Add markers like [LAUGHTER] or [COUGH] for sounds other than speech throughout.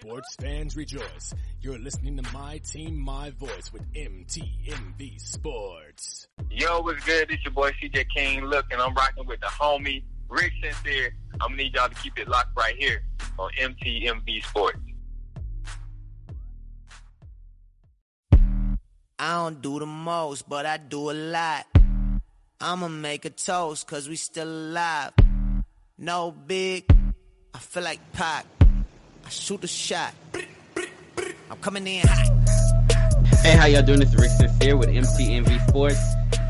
Sports fans rejoice. You're listening to My Team, My Voice with MTMV Sports. Yo, what's good? It's your boy CJ King. Look, and I'm rocking with the homie Rick Sincere. I'm gonna need y'all to keep it locked right here on MTMV Sports. I don't do the most, but I do a lot. I'ma make a toast, cause we still alive. No big, I feel like Pac. I shoot a shot. I'm coming in. Hey, how y'all doing? Is Rick Sincere with MTMV Sports.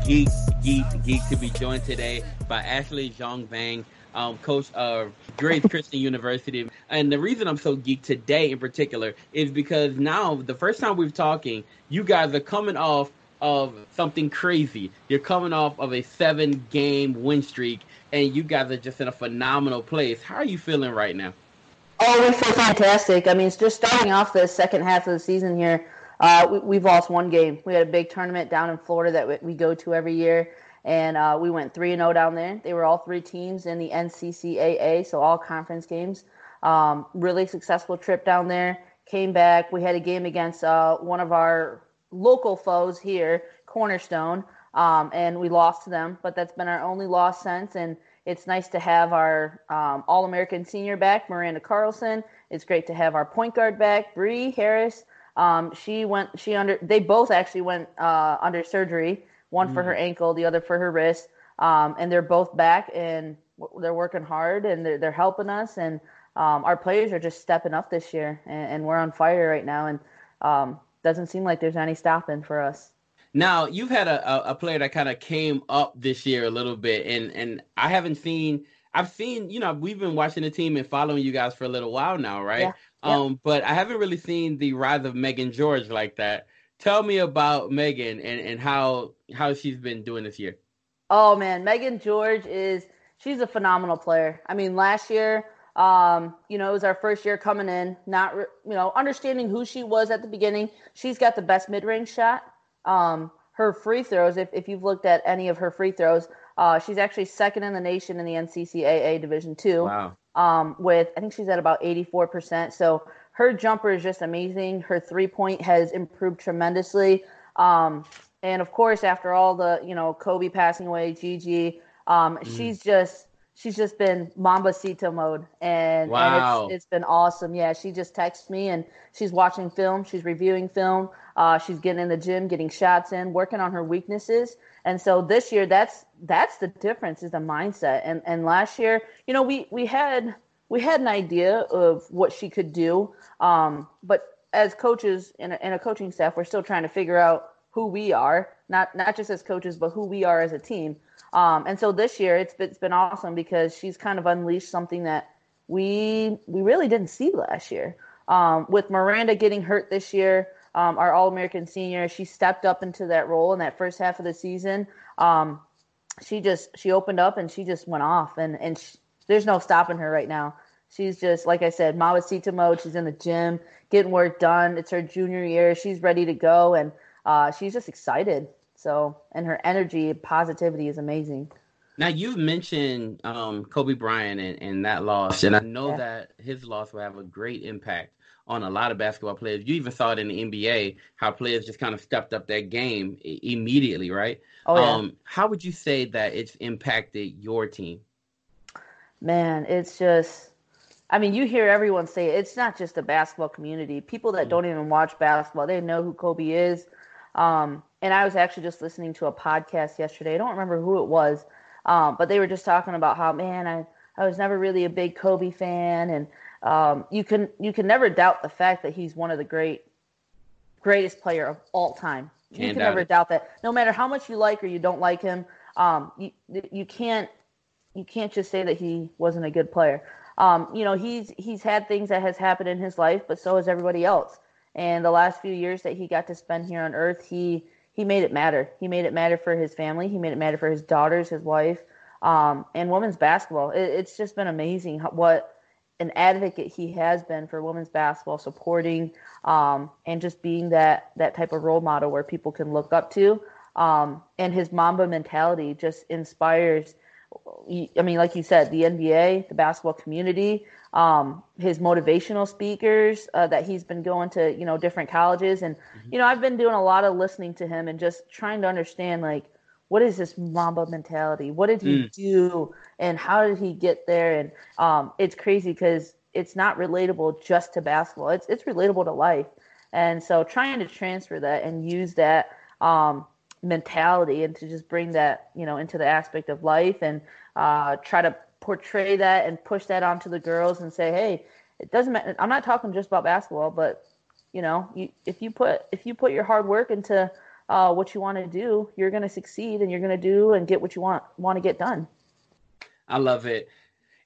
Geek, geek, geek to be joined today by Ashley Zhong Bang, um, coach of Grace Christian University. And the reason I'm so geeked today in particular is because now, the first time we're talking, you guys are coming off of something crazy. You're coming off of a seven game win streak, and you guys are just in a phenomenal place. How are you feeling right now? Oh, we feel fantastic. I mean, it's just starting off the second half of the season here. Uh, we, have lost one game. We had a big tournament down in Florida that we go to every year, and uh, we went three and zero oh down there. They were all three teams in the NCCAA, so all conference games. Um, really successful trip down there. Came back. We had a game against uh, one of our local foes here, Cornerstone, um, and we lost to them. But that's been our only loss since, and it's nice to have our um, All American senior back, Miranda Carlson. It's great to have our point guard back, Bree Harris. Um, she went, she under, they both actually went uh, under surgery, one mm. for her mm. ankle, the other for her wrist. Um, and they're both back and they're working hard and they're, they're helping us. And um, our players are just stepping up this year and, and we're on fire right now. And um, doesn't seem like there's any stopping for us. Now you've had a, a player that kind of came up this year a little bit, and and I haven't seen. I've seen, you know, we've been watching the team and following you guys for a little while now, right? Yeah, um, yeah. but I haven't really seen the rise of Megan George like that. Tell me about Megan and, and how how she's been doing this year. Oh man, Megan George is she's a phenomenal player. I mean, last year, um, you know, it was our first year coming in, not you know, understanding who she was at the beginning. She's got the best mid range shot. Um, her free throws, if, if you've looked at any of her free throws, uh, she's actually second in the nation in the NCCAA Division Two. Wow. Um, with I think she's at about 84%. So her jumper is just amazing. Her three point has improved tremendously. Um, and of course, after all the you know Kobe passing away, Gigi, um, mm. she's just she's just been Mambacita mode, and, wow. and it's, it's been awesome. Yeah, she just texts me and she's watching film, she's reviewing film, uh, she's getting in the gym, getting shots in, working on her weaknesses. And so this year, that's that's the difference is the mindset. And and last year, you know, we we had we had an idea of what she could do, um, but as coaches and a, a coaching staff, we're still trying to figure out who we are, not not just as coaches, but who we are as a team. Um, and so this year it's been, it's been awesome because she's kind of unleashed something that we we really didn't see last year. Um, with Miranda getting hurt this year, um, our All American senior, she stepped up into that role in that first half of the season. Um, she just she opened up and she just went off, and and she, there's no stopping her right now. She's just like I said, Mambacita mode. She's in the gym, getting work done. It's her junior year. She's ready to go, and uh, she's just excited. So, and her energy, positivity is amazing. Now you've mentioned um, Kobe Bryant and, and, that loss, and I know yeah. that his loss will have a great impact on a lot of basketball players. You even saw it in the NBA how players just kind of stepped up their game immediately, right? Oh, yeah. Um, how would you say that it's impacted your team? Man, it's just I mean, you hear everyone say it. it's not just the basketball community. People that mm-hmm. don't even watch basketball, they know who Kobe is. Um, and I was actually just listening to a podcast yesterday. I don't remember who it was, um, but they were just talking about how man, I I was never really a big Kobe fan, and um, you can you can never doubt the fact that he's one of the great greatest player of all time. Can't you can never it. doubt that. No matter how much you like or you don't like him, um, you you can't you can't just say that he wasn't a good player. Um, you know, he's he's had things that has happened in his life, but so has everybody else. And the last few years that he got to spend here on Earth, he he made it matter. He made it matter for his family. He made it matter for his daughters, his wife, um, and women's basketball. It, it's just been amazing what an advocate he has been for women's basketball, supporting um, and just being that that type of role model where people can look up to. Um, and his Mamba mentality just inspires I mean, like you said, the NBA, the basketball community, um, his motivational speakers uh, that he's been going to, you know, different colleges. And, mm-hmm. you know, I've been doing a lot of listening to him and just trying to understand, like, what is this Mamba mentality? What did he mm. do? And how did he get there? And um, it's crazy because it's not relatable just to basketball. It's, it's relatable to life. And so trying to transfer that and use that um, mentality and to just bring that, you know, into the aspect of life and uh, try to portray that and push that onto the girls and say, hey, it doesn't matter. I'm not talking just about basketball, but you know, you, if you put if you put your hard work into uh, what you want to do, you're going to succeed and you're going to do and get what you want want to get done. I love it.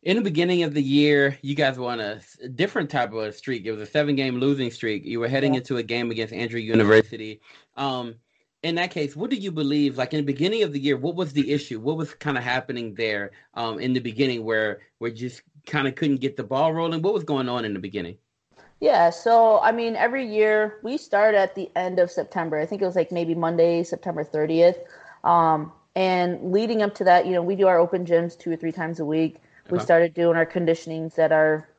In the beginning of the year, you guys were on a different type of a streak. It was a seven game losing streak. You were heading yeah. into a game against Andrew University. Um, in that case, what do you believe? Like in the beginning of the year, what was the issue? What was kind of happening there um, in the beginning where we just kind of couldn't get the ball rolling? What was going on in the beginning? Yeah, so I mean, every year we start at the end of September. I think it was like maybe Monday, September 30th. Um, and leading up to that, you know, we do our open gyms two or three times a week. We uh-huh. started doing our conditionings that are,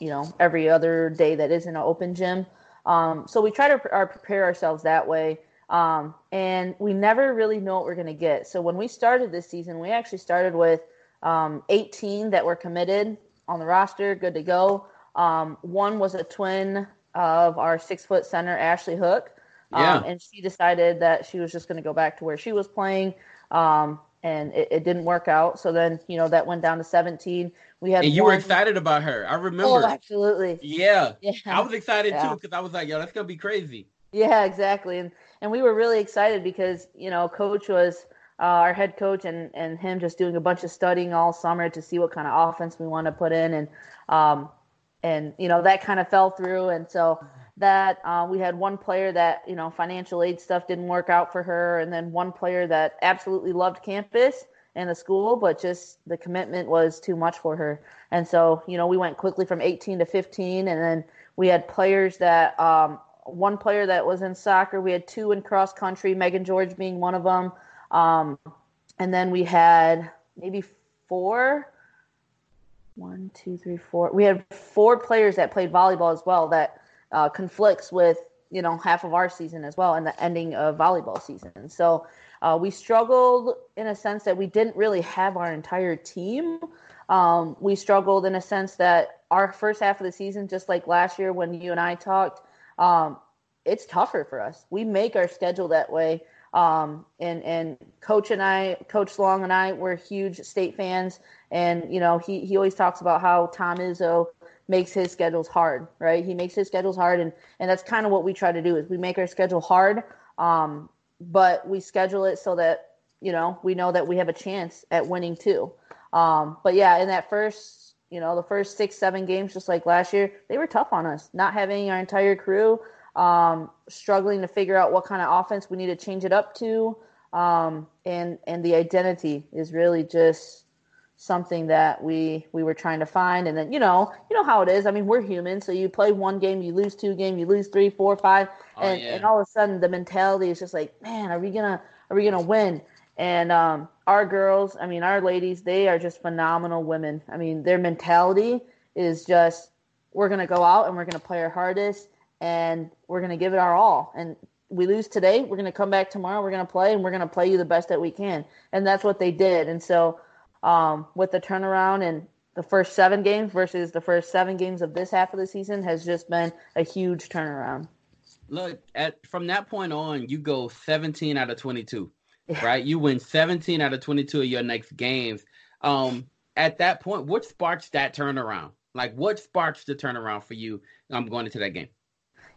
you know, every other day that isn't an open gym. Um, so we try to prepare ourselves that way. Um, and we never really know what we're going to get. So when we started this season, we actually started with um, 18 that were committed on the roster, good to go. Um, one was a twin of our six foot center, Ashley Hook. Yeah. Um, and she decided that she was just going to go back to where she was playing. Um, and it, it, didn't work out. So then, you know, that went down to 17. We had and you one... were excited about her. I remember. Oh, absolutely. Yeah. yeah. I was excited yeah. too because I was like, yo, that's going to be crazy. Yeah, exactly. And and we were really excited because you know coach was uh, our head coach and and him just doing a bunch of studying all summer to see what kind of offense we want to put in. And um and you know that kind of fell through. And so that uh, we had one player that you know financial aid stuff didn't work out for her. And then one player that absolutely loved campus and the school but just the commitment was too much for her. And so you know we went quickly from 18 to 15 and then we had players that um, one player that was in soccer. We had two in cross country, Megan George being one of them. Um, and then we had maybe four, one, two, three, four. We had four players that played volleyball as well that uh, conflicts with, you know, half of our season as well and the ending of volleyball season. So uh, we struggled in a sense that we didn't really have our entire team. Um, we struggled in a sense that our first half of the season, just like last year when you and I talked, um, it's tougher for us. We make our schedule that way. Um, and and coach and I, Coach Long and I, we're huge state fans, and you know he he always talks about how Tom Izzo makes his schedules hard, right? He makes his schedules hard, and and that's kind of what we try to do is we make our schedule hard, um, but we schedule it so that you know we know that we have a chance at winning too. Um, but yeah, in that first you know, the first six, seven games, just like last year, they were tough on us. Not having our entire crew, um, struggling to figure out what kind of offense we need to change it up to, um, and and the identity is really just something that we we were trying to find. And then you know, you know how it is. I mean, we're human, so you play one game, you lose two game, you lose three four five and yeah. and all of a sudden the mentality is just like, man, are we gonna are we gonna win? And um, our girls, I mean, our ladies, they are just phenomenal women. I mean, their mentality is just we're going to go out and we're going to play our hardest and we're going to give it our all. And we lose today, we're going to come back tomorrow, we're going to play and we're going to play you the best that we can. And that's what they did. And so um, with the turnaround and the first seven games versus the first seven games of this half of the season has just been a huge turnaround. Look, at from that point on, you go 17 out of 22 right? You win 17 out of 22 of your next games. Um, at that point, what sparks that turnaround? Like, what sparks the turnaround for you? I'm um, going into that game.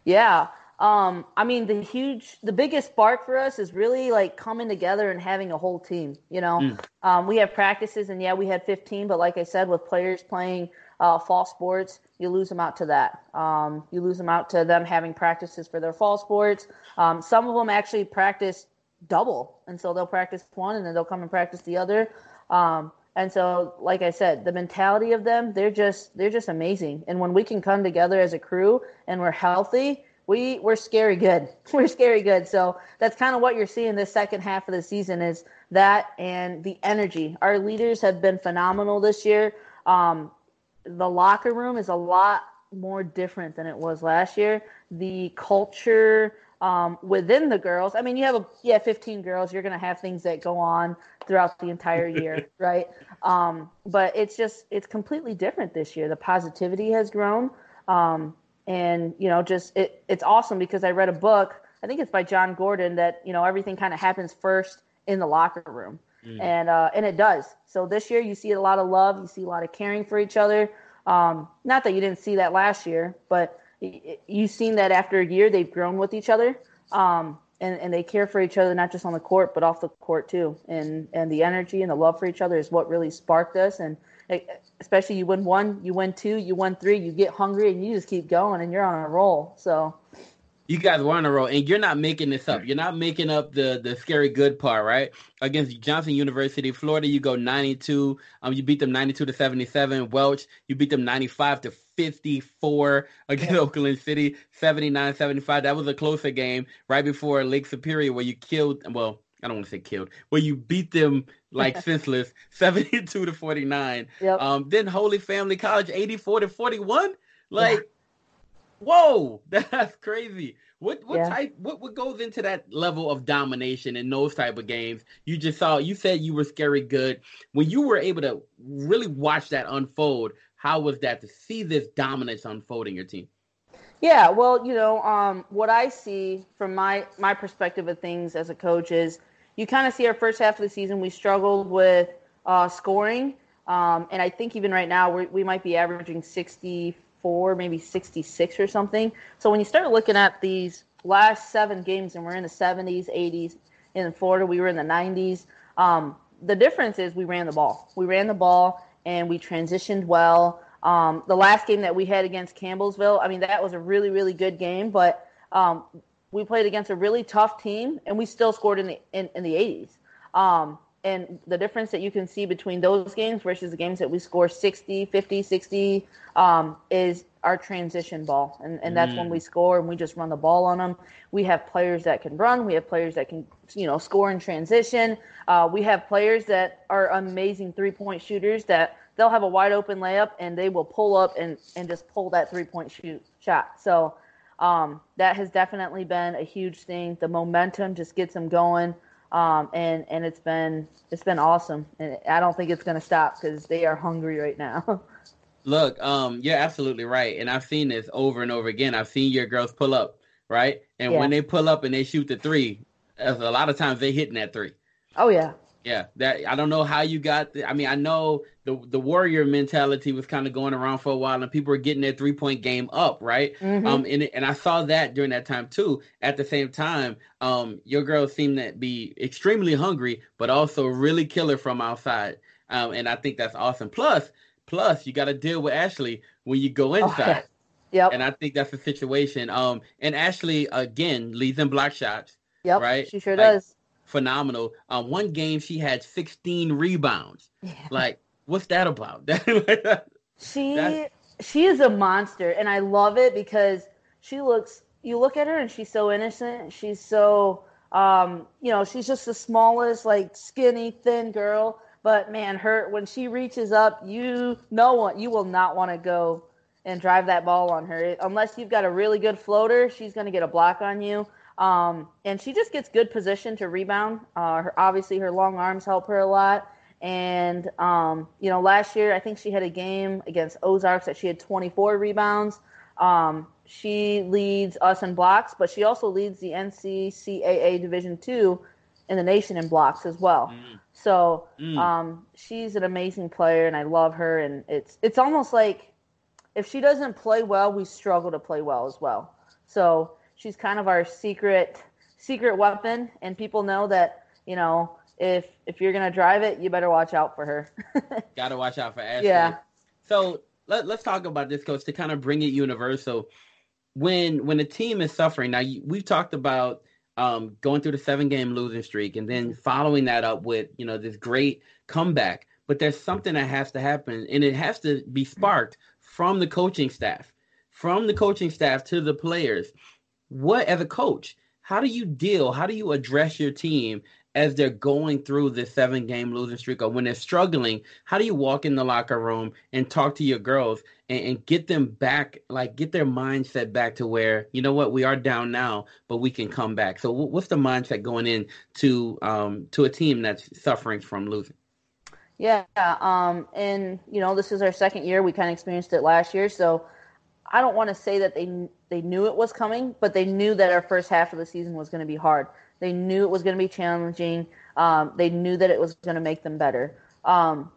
Yeah. Um, I mean, the huge, the biggest spark for us is really like coming together and having a whole team. You know, mm. um, we have practices, and yeah, we had 15, but like I said, with players playing uh, fall sports, you lose them out to that. Um, you lose them out to them having practices for their fall sports. Um, some of them actually practice double, and so they'll practice one and then they'll come and practice the other. Um, and so, like I said, the mentality of them, they're just they're just amazing. And when we can come together as a crew and we're healthy, we we're scary good. [LAUGHS] We're scary good. So that's kind of what you're seeing this second half of the season is that and the energy. Our leaders have been phenomenal this year. Um, the locker room is a lot more different than it was last year. The culture um, within the girls. I mean, you have a yeah, 15 girls. You're gonna have things that go on throughout the entire [LAUGHS] year, right? Um, but it's just it's completely different this year. The positivity has grown, um, and you know, just it, it's awesome because I read a book. I think it's by Jon Gordon that you know everything kind of happens first in the locker room, mm. and uh, and it does. So this year you see a lot of love, you see a lot of caring for each other. Um, not that you didn't see that last year, but you've seen that after a year they've grown with each other. Um, and, and they care for each other not just on the court but off the court too and and the energy and the love for each other is what really sparked us and especially you win one you win two you win three you get hungry and you just keep going and you're on a roll so you guys were on a roll, and you're not making this up. You're not making up the the scary good part, right? Against Johnson University, Florida, you go 92. Um, you beat them 92 to 77. Welch, you beat them 95 to 54 against yeah. Oakland City, 79 75. That was a closer game right before Lake Superior, where you killed. Well, I don't want to say killed, where you beat them like [LAUGHS] senseless, 72 to 49. Yep. Um, then Holy Family College, 84 to 41. Like. Yeah Whoa, [LAUGHS] that's crazy. What what yeah. type what what goes into that level of domination in those type of games? You just saw you said you were scary good. When you were able to really watch that unfold, how was that to see this dominance unfold in your team? Yeah, well, you know, um, what I see from my my perspective of things as a coach is you kind of see our first half of the season we struggled with uh, scoring, um, and I think even right now we we might be averaging 64, maybe 66 or something. So when you start looking at these last seven games, and we're in the 70s, 80s, in Florida, we were in the 90s. Um, the difference is we ran the ball. We ran the ball and we transitioned well. Um, the last game that we had against Campbellsville, I mean, that was a really, really good game, but um, we played against a really tough team and we still scored in the in, in the 80s. Um, and the difference that you can see between those games versus the games that we score 60 50 60 um, is our transition ball. And, and that's mm. when we score and we just run the ball on them we have players that can run. We have players that can you know score in transition. Uh, we have players that are amazing three point shooters that they'll have a wide open layup and they will pull up and, and just pull that three point shoot shot. So um, that has definitely been a huge thing. The momentum just gets them going um, and and it's been it's been awesome, and I don't think it's going to stop because they are hungry right now. [LAUGHS] Look, um, you're absolutely right, and I've seen this over and over again. I've seen your girls pull up, right, and yeah. when they pull up and they shoot the three, a lot of times they hitting that three. Oh yeah, yeah, that I don't know how you got. The, I mean, I know the the warrior mentality was kind of going around for a while, and people were getting their three point game up, right? Mm-hmm. Um, and and I saw that during that time too. At the same time, um, your girls seem to be extremely hungry, but also really killer from outside. Um, and I think that's awesome. Plus, plus you got to deal with Ashley when you go inside. Oh, yeah. Yep. And I think that's the situation. Um, and Ashley again leads in block shots. Yep. Right. She sure like, does phenomenal. Um, one game she had 16 rebounds. Yeah. Like, what's that about? [LAUGHS] she That's... she is a monster, and I love it because she looks. You look at her, and she's so innocent. She's so, um, you know, she's just the smallest, like skinny, thin girl. But man, her when she reaches up, you no one, you will not want to go and drive that ball on her unless you've got a really good floater. She's going to get a block on you. Um, and she just gets good position to rebound. Uh, her, obviously, her long arms help her a lot. And, um, you know, last year, I think she had a game against Ozarks that she had 24 rebounds. Um, she leads us in blocks, but she also leads the NCCAA Division two in the nation in blocks as well. Mm. So mm. Um, she's an amazing player, and I love her. And it's it's almost like if she doesn't play well, we struggle to play well as well. So she's kind of our secret secret weapon, and people know that you know if if you're gonna drive it, you better watch out for her. [LAUGHS] Got to watch out for Ashley. Yeah. So let, let's talk about this, coach, to kind of bring it universal. When when a team is suffering, now you, we've talked about um, going through the seven game losing streak and then following that up with you know this great comeback. But there's something that has to happen, and it has to be sparked from the coaching staff, from the coaching staff to the players what as a coach, how do you deal? How do you address your team as they're going through this seven game losing streak or when they're struggling? How do you walk in the locker room and talk to your girls and, and get them back, like get their mindset back to where, you know what, we are down now, but we can come back. So what's the mindset going in to um, to a team that's suffering from losing? Yeah, um, and you know this is our second year. We kind of experienced it last year, so I don't want to say that they they knew it was coming, but they knew that our first half of the season was going to be hard. They knew it was going to be challenging. Um, they knew that it was going to make them better. Um,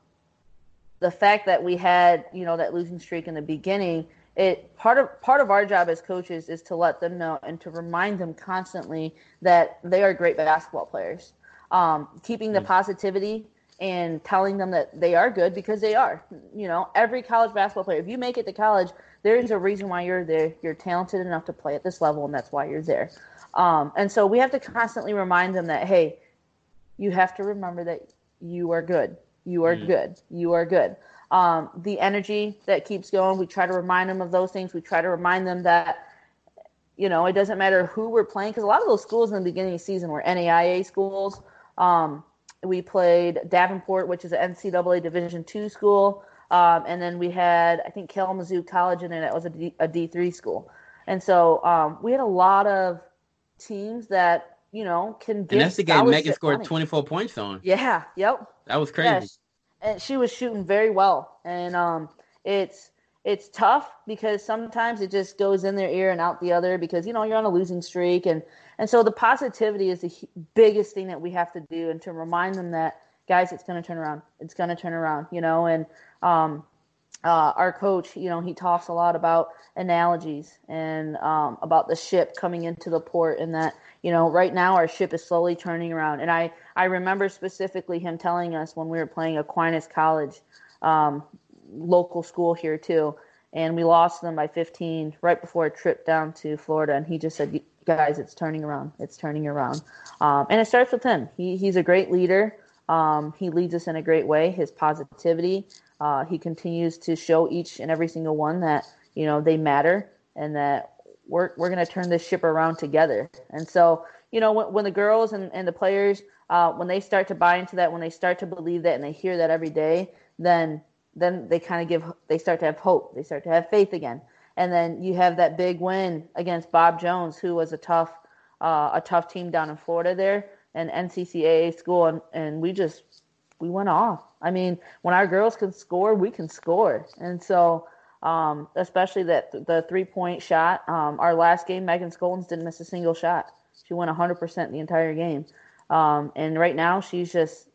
the fact that we had you know that losing streak in the beginning, it part of part of our job as coaches is to let them know and to remind them constantly that they are great basketball players. Um, keeping the mm. positivity and telling them that they are good because they are. You know, every college basketball player, if you make it to college, there's a reason why you're there. You're talented enough to play at this level, and that's why you're there. Um, and so we have to constantly remind them that, hey, you have to remember that you are good. You are mm. good. You are good. Um, the energy that keeps going, we try to remind them of those things. We try to remind them that, you know, it doesn't matter who we're playing because a lot of those schools in the beginning of the season were NAIA schools. Um, we played Davenport, which is an NCAA Division two school, um, and then we had I think Kalamazoo College and then it was a D, a D three school, and so um, we had a lot of teams that you know can. And that's the game Megan scored twenty four points on. Yeah. Yep. That was crazy. Yeah, and she was shooting very well, and um, it's it's tough because sometimes it just goes in their ear and out the other because you know you're on a losing streak and and so the positivity is the biggest thing that we have to do and to remind them that guys it's going to turn around it's going to turn around you know and um, uh, our coach you know he talks a lot about analogies and um, about the ship coming into the port and that you know right now our ship is slowly turning around and i i remember specifically him telling us when we were playing aquinas college um, local school here too, and we lost them by 15 right before a trip down to Florida. And he just said, "Guys, it's turning around. It's turning around." Um, and it starts with him. He, he's a great leader. Um, he leads us in a great way. His positivity. Uh, he continues to show each and every single one that you know they matter and that we're we're going to turn this ship around together. And so you know when, when the girls and, and the players uh, when they start to buy into that, when they start to believe that, and they hear that every day, then then they kind of give they start to have hope they start to have faith again and then you have that big win against bob jones who was a tough uh, a tough team down in florida there and nccaa school and, and we just we went off. I mean when our girls can score we can score. And so um, especially that the three point shot um, our last game megan skoltens didn't miss a single shot. She went 100% the entire game. Um, and right now she's just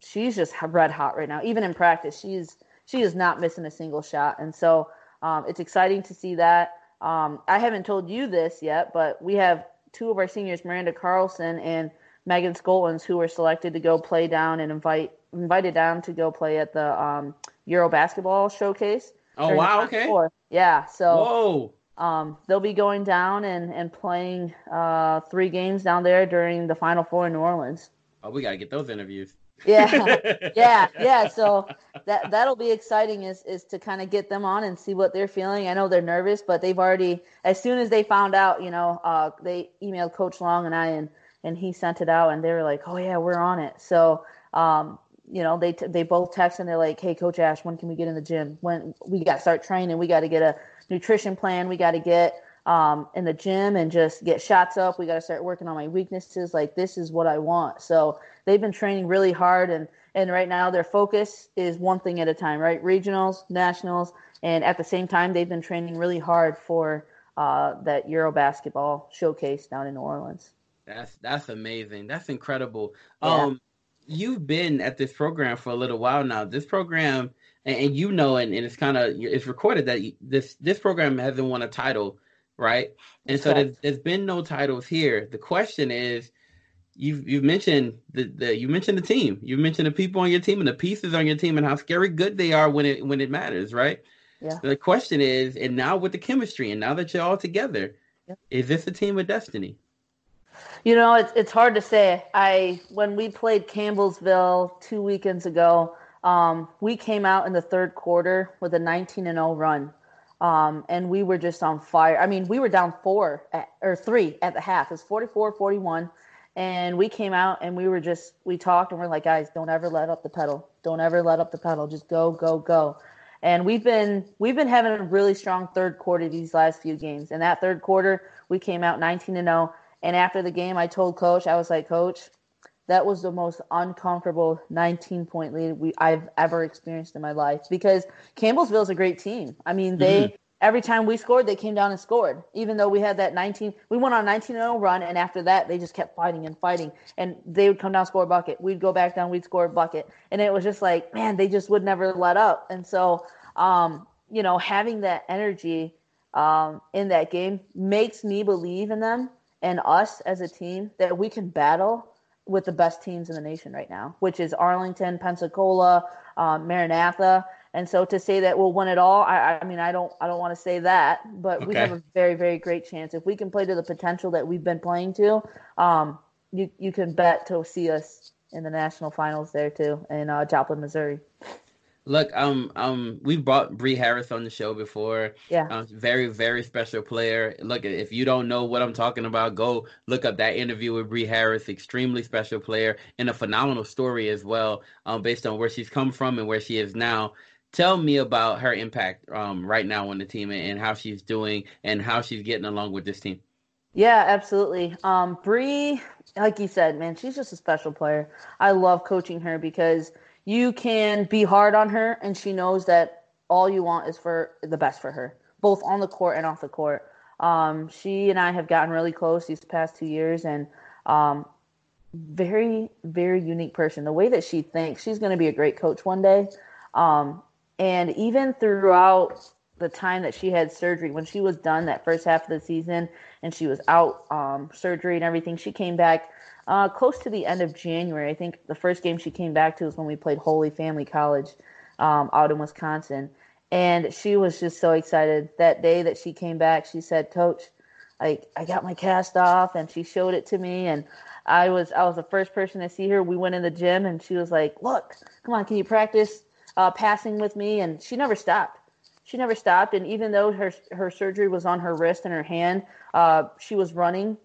she's just red hot right now. Even in practice she's she is not missing a single shot. And so um, it's exciting to see that. Um, I haven't told you this yet, but we have two of our seniors, Miranda Carlson and Megan Skoltens, who were selected to go play down and invite invited down to go play at the um, Euro basketball showcase. Oh wow! Okay. Four. Yeah. So. Whoa. Um, they'll be going down and, and playing uh, three games down there during the Final Four in New Orleans. Oh, we got to get those interviews yeah [LAUGHS] yeah yeah so that that'll be exciting is is to kind of get them on and see what they're feeling i know they're nervous but they've already as soon as they found out you know uh, they emailed coach long and i and and he sent it out and they were like oh yeah we're on it so um you know they t- they both text and they're like hey coach ash when can we get in the gym when we got to start training we got to get a nutrition plan we got to get um, in the gym and just get shots up. We got to start working on my weaknesses. Like this is what I want. So they've been training really hard and and right now their focus is one thing at a time, right? Regionals, nationals, and at the same time they've been training really hard for uh, that Euro basketball showcase down in New Orleans. That's that's amazing. That's incredible. Yeah. Um, you've been at this program for a little while now. This program, and, and you know, and, and it's kind of it's recorded that this this program hasn't won a title right? And so there's, there's been no titles here. The question is, you've you've mentioned the, the you mentioned the team, you mentioned the people on your team and the pieces on your team and how scary good they are when it when it matters, right? Yeah. The question is, and now with the chemistry, and now that you're all together, yeah. is this a team of destiny? You know, it's it's hard to say. I when we played Campbellsville two weekends ago, um, we came out in the third quarter with a 19 and 0 run. Um, and we were just on fire. I mean, we were down four at, or three at the half. It was 44 41. And we came out and we were just, we talked and we're like, guys, don't ever let up the pedal. Don't ever let up the pedal. Just go, go, go. And we've been we've been having a really strong third quarter these last few games. And that third quarter, we came out 19 to 0. And after the game, I told coach, I was like, coach, that was the most uncomfortable 19 point lead we I've ever experienced in my life because Campbellsville is a great team. I mean, they mm-hmm. every time we scored, they came down and scored. Even though we had that 19, we went on 19-0 run, and after that, they just kept fighting and fighting. And they would come down, score a bucket. We'd go back down, we'd score a bucket, and it was just like, man, they just would never let up. And so, um, you know, having that energy um, in that game makes me believe in them and us as a team that we can battle with the best teams in the nation right now, which is Arlington, Pensacola, um, Maranatha. And so to say that we'll win it all, I, I mean, I don't, I don't want to say that, but okay. we have a very, very great chance if we can play to the potential that we've been playing to. Um, you, you can bet to see us in the national finals there too in uh, Joplin, Missouri. Look, um, um, we've brought Bree Harris on the show before. Yeah. Um, very, very special player. Look, if you don't know what I'm talking about, go look up that interview with Bree Harris. Extremely special player and a phenomenal story as well, um, based on where she's come from and where she is now. Tell me about her impact um, right now on the team and how she's doing and how she's getting along with this team. Yeah, absolutely. Um, Bree, like you said, man, she's just a special player. I love coaching her because – you can be hard on her and she knows that all you want is for the best for her both on the court and off the court. Um, she and i have gotten really close these past two years and um, very very unique person. The way that she thinks she's going to be a great coach one day. Um, and even throughout the time that she had surgery when she was done that first half of the season and she was out um, surgery and everything she came back uh, close to the end of January. I think the first game she came back to was when we played Holy Family College um, out in Wisconsin. And she was just so excited that day that she came back. She said, Coach, I, I got my cast off and she showed it to me and I was I was the first person to see her. We went in the gym and she was like, "Look, come on, can you practice uh, passing with me?" And she never stopped. She never stopped. And even though her her surgery was on her wrist and her hand, uh, she was running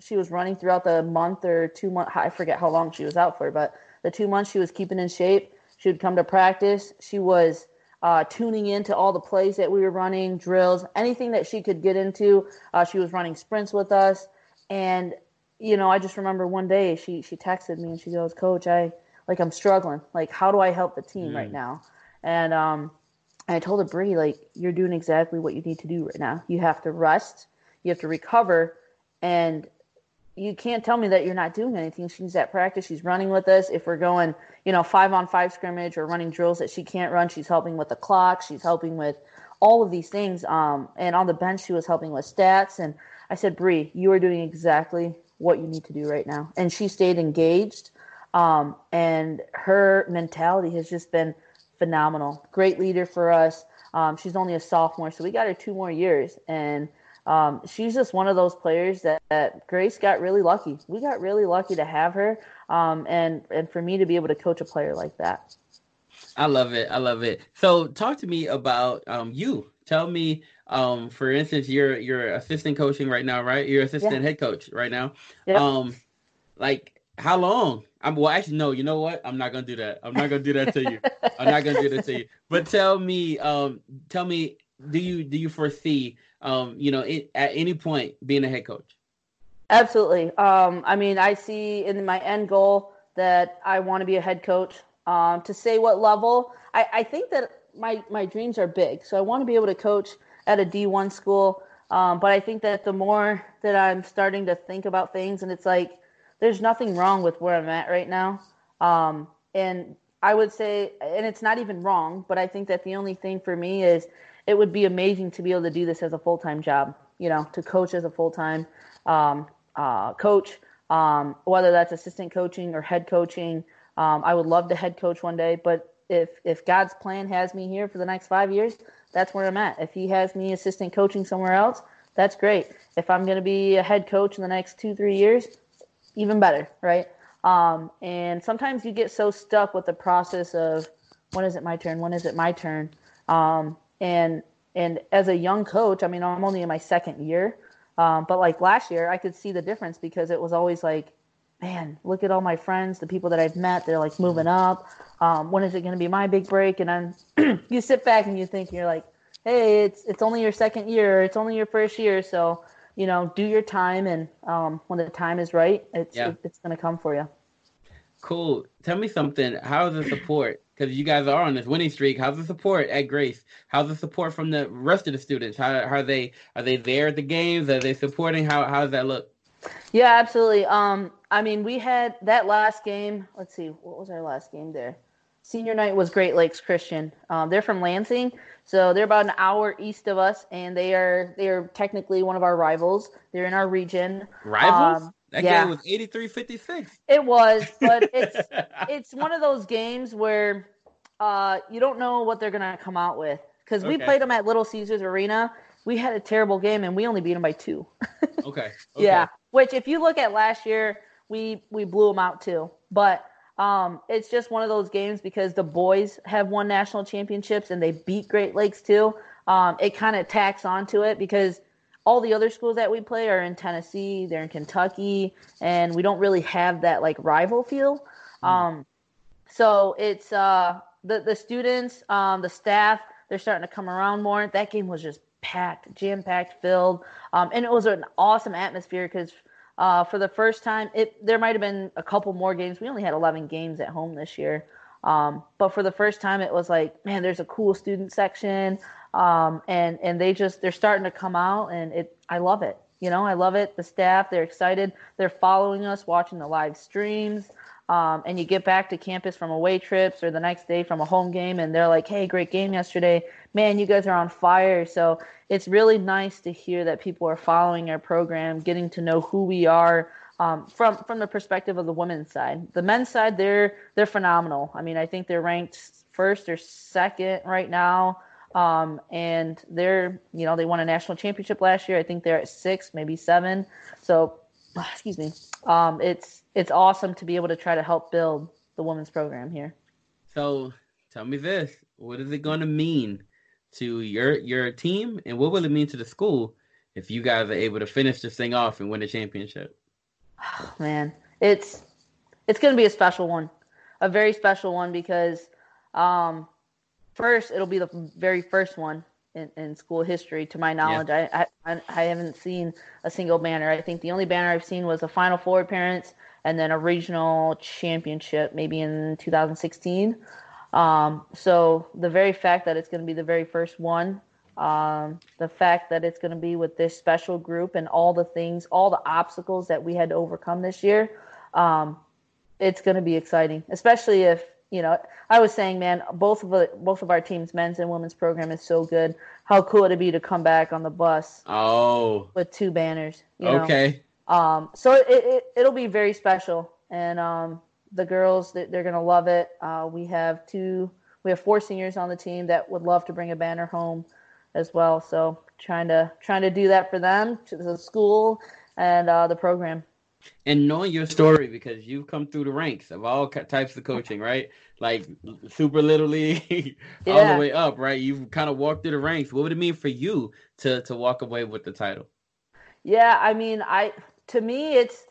she was running throughout the month or two months. I forget how long she was out for, but the two months she was keeping in shape. She would come to practice. She was uh, tuning into all the plays that we were running, drills, anything that she could get into. Uh, she was running sprints with us, and you know, I just remember one day she she texted me and she goes, "Coach, I like I'm struggling. Like, how do I help the team mm. right now?" And um, I told her, Bree, like, you're doing exactly what you need to do right now. You have to rest, you have to recover, and you can't tell me that you're not doing anything. She's at practice. She's running with us. If we're going, you know, five on five scrimmage or running drills that she can't run, she's helping with the clock. She's helping with all of these things. Um, and on the bench, she was helping with stats. And I said, Bree, you are doing exactly what you need to do right now. And she stayed engaged. Um, and her mentality has just been phenomenal. Great leader for us. Um, she's only a sophomore, so we got her two more years. And um, she's just one of those players that, that, Grace got really lucky. We got really lucky to have her, um, and and for me to be able to coach a player like that. I love it. I love it. So, talk to me about um, you. Tell me, um, for instance, you're you're assistant coaching right now, right? You're assistant yeah. head coach right now. Yep. Um, like how long? I'm well. Actually, no. You know what? I'm not gonna do that. I'm not gonna do that to you. I'm not gonna do that to you. [LAUGHS] But tell me, um, tell me, do you do you foresee um, you know, it, at any point being a head coach? Absolutely. Um, I mean, I see in my end goal that I want to be a head coach. Um, to say what level, I, I think that my my dreams are big. So I want to be able to coach at a D1 school. Um, but I think that the more that I'm starting to think about things, and it's like there's nothing wrong with where I'm at right now. Um, and I would say, and it's not even wrong, but I think that the only thing for me is it would be amazing to be able to do this as a full time job. You know, to coach as a full time um, uh, coach, um, whether that's assistant coaching or head coaching. Um, I would love to head coach one day, but if if God's plan has me here for the next five years, that's where I'm at. If He has me assistant coaching somewhere else, that's great. If I'm going to be a head coach in the next two three years, even better, right? Um, and sometimes you get so stuck with the process of when is it my turn? When is it my turn? Um, and and as a young coach, I mean, I'm only in my second year, um, but like last year, I could see the difference because it was always like, man, look at all my friends, the people that I've met, they're like moving up. Um, when is it going to be my big break? And then [CLEARS THROAT] you sit back and you think you're like, hey, it's it's only your second year, it's only your first year, so you know, do your time, and um, when the time is right, it's yeah. it, it's to come for you. Cool. Tell me something. How's the support? Because you guys are on this winning streak. How's the support at Grace? How's the support from the rest of the students? How, how are they? Are they there at the games? Are they supporting? How how does that look? Yeah, absolutely. Um, I mean, we had that last game. Let's see, what was our last game there? Senior night was Great Lakes Christian. Um, they're from Lansing, so they're about an hour east of us, and they are they are technically one of our rivals. They're in our region. Rivals? Um, that yeah. game was 83-56. It was, but [LAUGHS] it's it's one of those games where uh, you don't know what they're gonna come out with because we played them at Little Caesars Arena. We had a terrible game and we only beat them by two. okay. [LAUGHS] okay. Yeah. Which, if you look at last year, we we blew them out too. But um, it's just one of those games because the boys have won national championships and they beat Great Lakes too. Um, it kind of tacks onto it because all the other schools that we play are in Tennessee, they're in Kentucky, and we don't really have that like rival feel. Mm. Um, so it's uh, the the students, um, the staff, they're starting to come around more. That game was just packed, jam packed, filled, um, and it was an awesome atmosphere because. Uh, for the first time, it there might have been a couple more games. We only had 11 games at home this year, um, but for the first time, it was like, man, there's a cool student section um, and and they just they're starting to come out, and it I love it. You know, I love it. The staff they're excited. They're following us, watching the live streams. Um, and you get back to campus from away trips or the next day from a home game, and they're like, "Hey, great game yesterday, man! You guys are on fire." So it's really nice to hear that people are following our program, getting to know who we are, um, from from the perspective of the women's side. The men's side, they're they're phenomenal. I mean, I think they're ranked first or second right now um, and they're, you know, they won a national championship last year. I think they're at six, maybe seven. So, [SIGHS] excuse me. Um, it's it's awesome to be able to try to help build the women's program here. So, tell me this: what is it going to mean to your your team, and what will it mean to the school if you guys are able to finish this thing off and win a championship? Oh, [SIGHS] man, it's it's going to be a special one, a very special one because um, first, it'll be the very first one in, in school history, to my knowledge. Yeah. I, I I haven't seen a single banner. I think the only banner I've seen was a Final Four appearance and then a regional championship, maybe in 2016. Um, so the very fact that it's going to be the very first one, um, the fact that it's going to be with this special group and all the things, all the obstacles that we had to overcome this year, um, it's going to be exciting, especially if you know, I was saying, man, both of the, both of our teams, men's and women's program, is so good. How cool it would be to come back on the bus? Oh, with two banners. okay. Know? Um, so it, it it'll be very special, and um, the girls they're gonna love it. Uh, we have two, we have four seniors on the team that would love to bring a banner home, as well. So trying to trying to do that for them, to the school, and uh, the program and knowing your story because you've come through the ranks of all types of coaching, right? Like super little league, [LAUGHS] yeah. all the way up, right? You've kind of walked through the ranks. What would it mean for you to to walk away with the title? Yeah, I mean, I to me, it's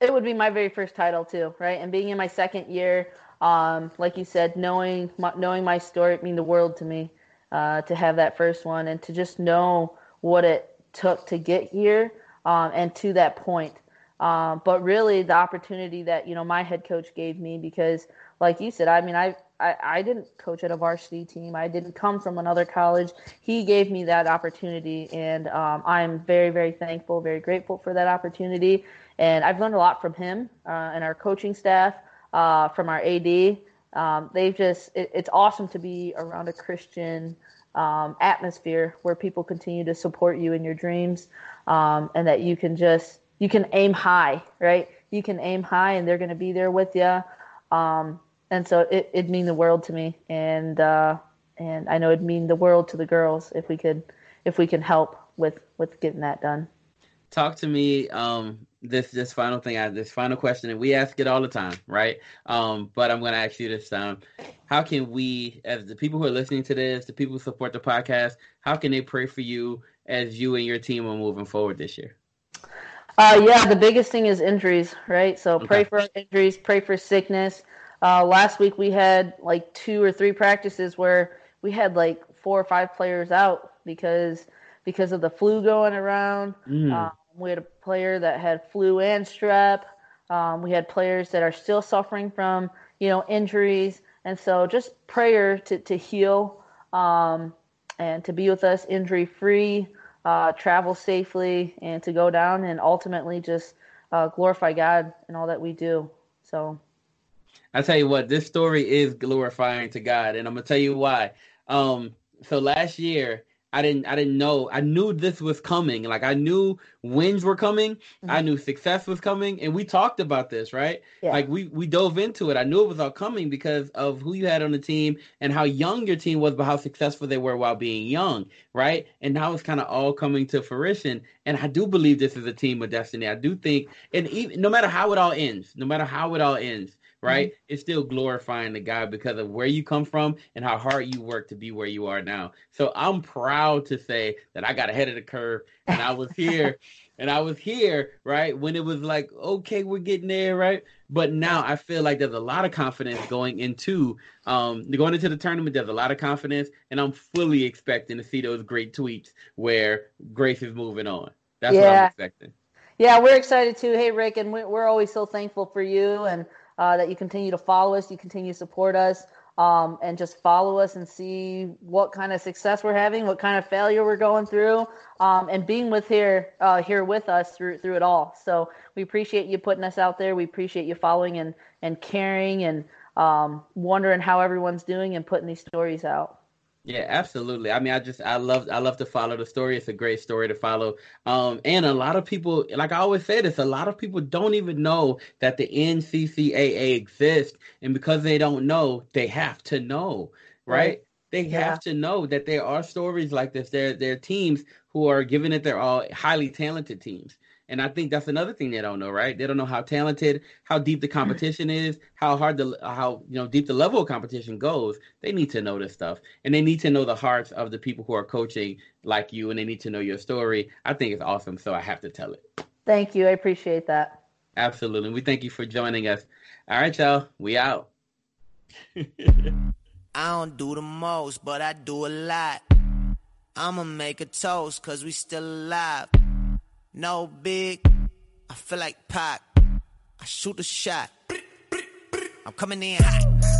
it would be my very first title too, right? And being in my second year, um, like you said, knowing my, knowing my story, it mean the world to me uh, to have that first one and to just know what it took to get here um, and to that point. Um, but really, the opportunity that you know my head coach gave me because, like you said, I mean, I, I I didn't coach at a varsity team. I didn't come from another college. He gave me that opportunity, and um, I'm very very thankful, very grateful for that opportunity. And I've learned a lot from him uh, and our coaching staff, uh, from our AD. Um, they've just it, it's awesome to be around a Christian um, atmosphere where people continue to support you in your dreams, um, and that you can just you can aim high, right? You can aim high, and they're going to be there with you. Um, and so it it mean the world to me, and uh, and I know it'd mean the world to the girls if we could if we can help with with getting that done. Talk to me. Um, this this final thing, I this final question, and we ask it all the time, right? Um, but I'm going to ask you this time: How can we, as the people who are listening to this, the people who support the podcast, how can they pray for you as you and your team are moving forward this year? Uh, yeah, the biggest thing is injuries, right? So Okay. pray for injuries, pray for sickness. Uh, last week we had like two or three practices where we had like four or five players out because because of the flu going around. Mm. Um, we had a player that had flu and strep. Um, we had players that are still suffering from you know injuries, and so just prayer to to heal um, and to be with us injury free, uh, travel safely, and to go down and ultimately just uh, glorify God and all that we do. So I tell you what, this story is glorifying to God, and I'm gonna tell you why. Um, so last year, I didn't, I didn't know. I knew this was coming. Like I knew wins were coming. I Mhm. knew success was coming, and we talked about this, right? Yeah. Like we we dove into it. I knew it was all coming because of who you had on the team and how young your team was, but how successful they were while being young, right? And now it's kind of all coming to fruition. And I do believe this is a team of destiny. I do think, and even no matter how it all ends, no matter how it all ends, right? It's still glorifying the God because of where you come from and how hard you work to be where you are now. So I'm proud to say that I got ahead of the curve and I was here. [LAUGHS] And I was here, right, when it was like, okay, we're getting there, right? But now I feel like there's a lot of confidence going into um going into the tournament. There's a lot of confidence, and I'm fully expecting to see those great tweets where Grace is moving on. That's what I'm expecting. Yeah, we're excited too. Hey, Rick, and we're always so thankful for you and uh, that you continue to follow us, you continue to support us, um, and just follow us and see what kind of success we're having, what kind of failure we're going through, um, and being with here uh, here with us through through it all. So we appreciate you putting us out there. We appreciate you following and and caring and um, wondering how everyone's doing and putting these stories out. Yeah, absolutely. I mean, I just I love I love to follow the story. It's a great story to follow. Um, and a lot of people, like I always say this, a lot of people don't even know that the NCCAA exists, and because they don't know, they have to know, right? Right. They Yeah. have to know that there are stories like this. There, there are teams who are giving it their all, highly talented teams. And I think that's another thing they don't know, right? They don't know how talented, how deep the mm-hmm. competition is, how hard the, how you know deep the level of competition goes. They need to know this stuff, and they need to know the hearts of the people who are coaching like you, and they need to know your story. I think it's awesome, so I have to tell it. Thank you. I appreciate that. Absolutely, we thank you for joining us. All right, y'all, we out. [LAUGHS] I don't do the most, but I do a lot. I'ma make a toast, cause we still alive. No big, I feel like Pac. I shoot a shot. I'm coming in hot.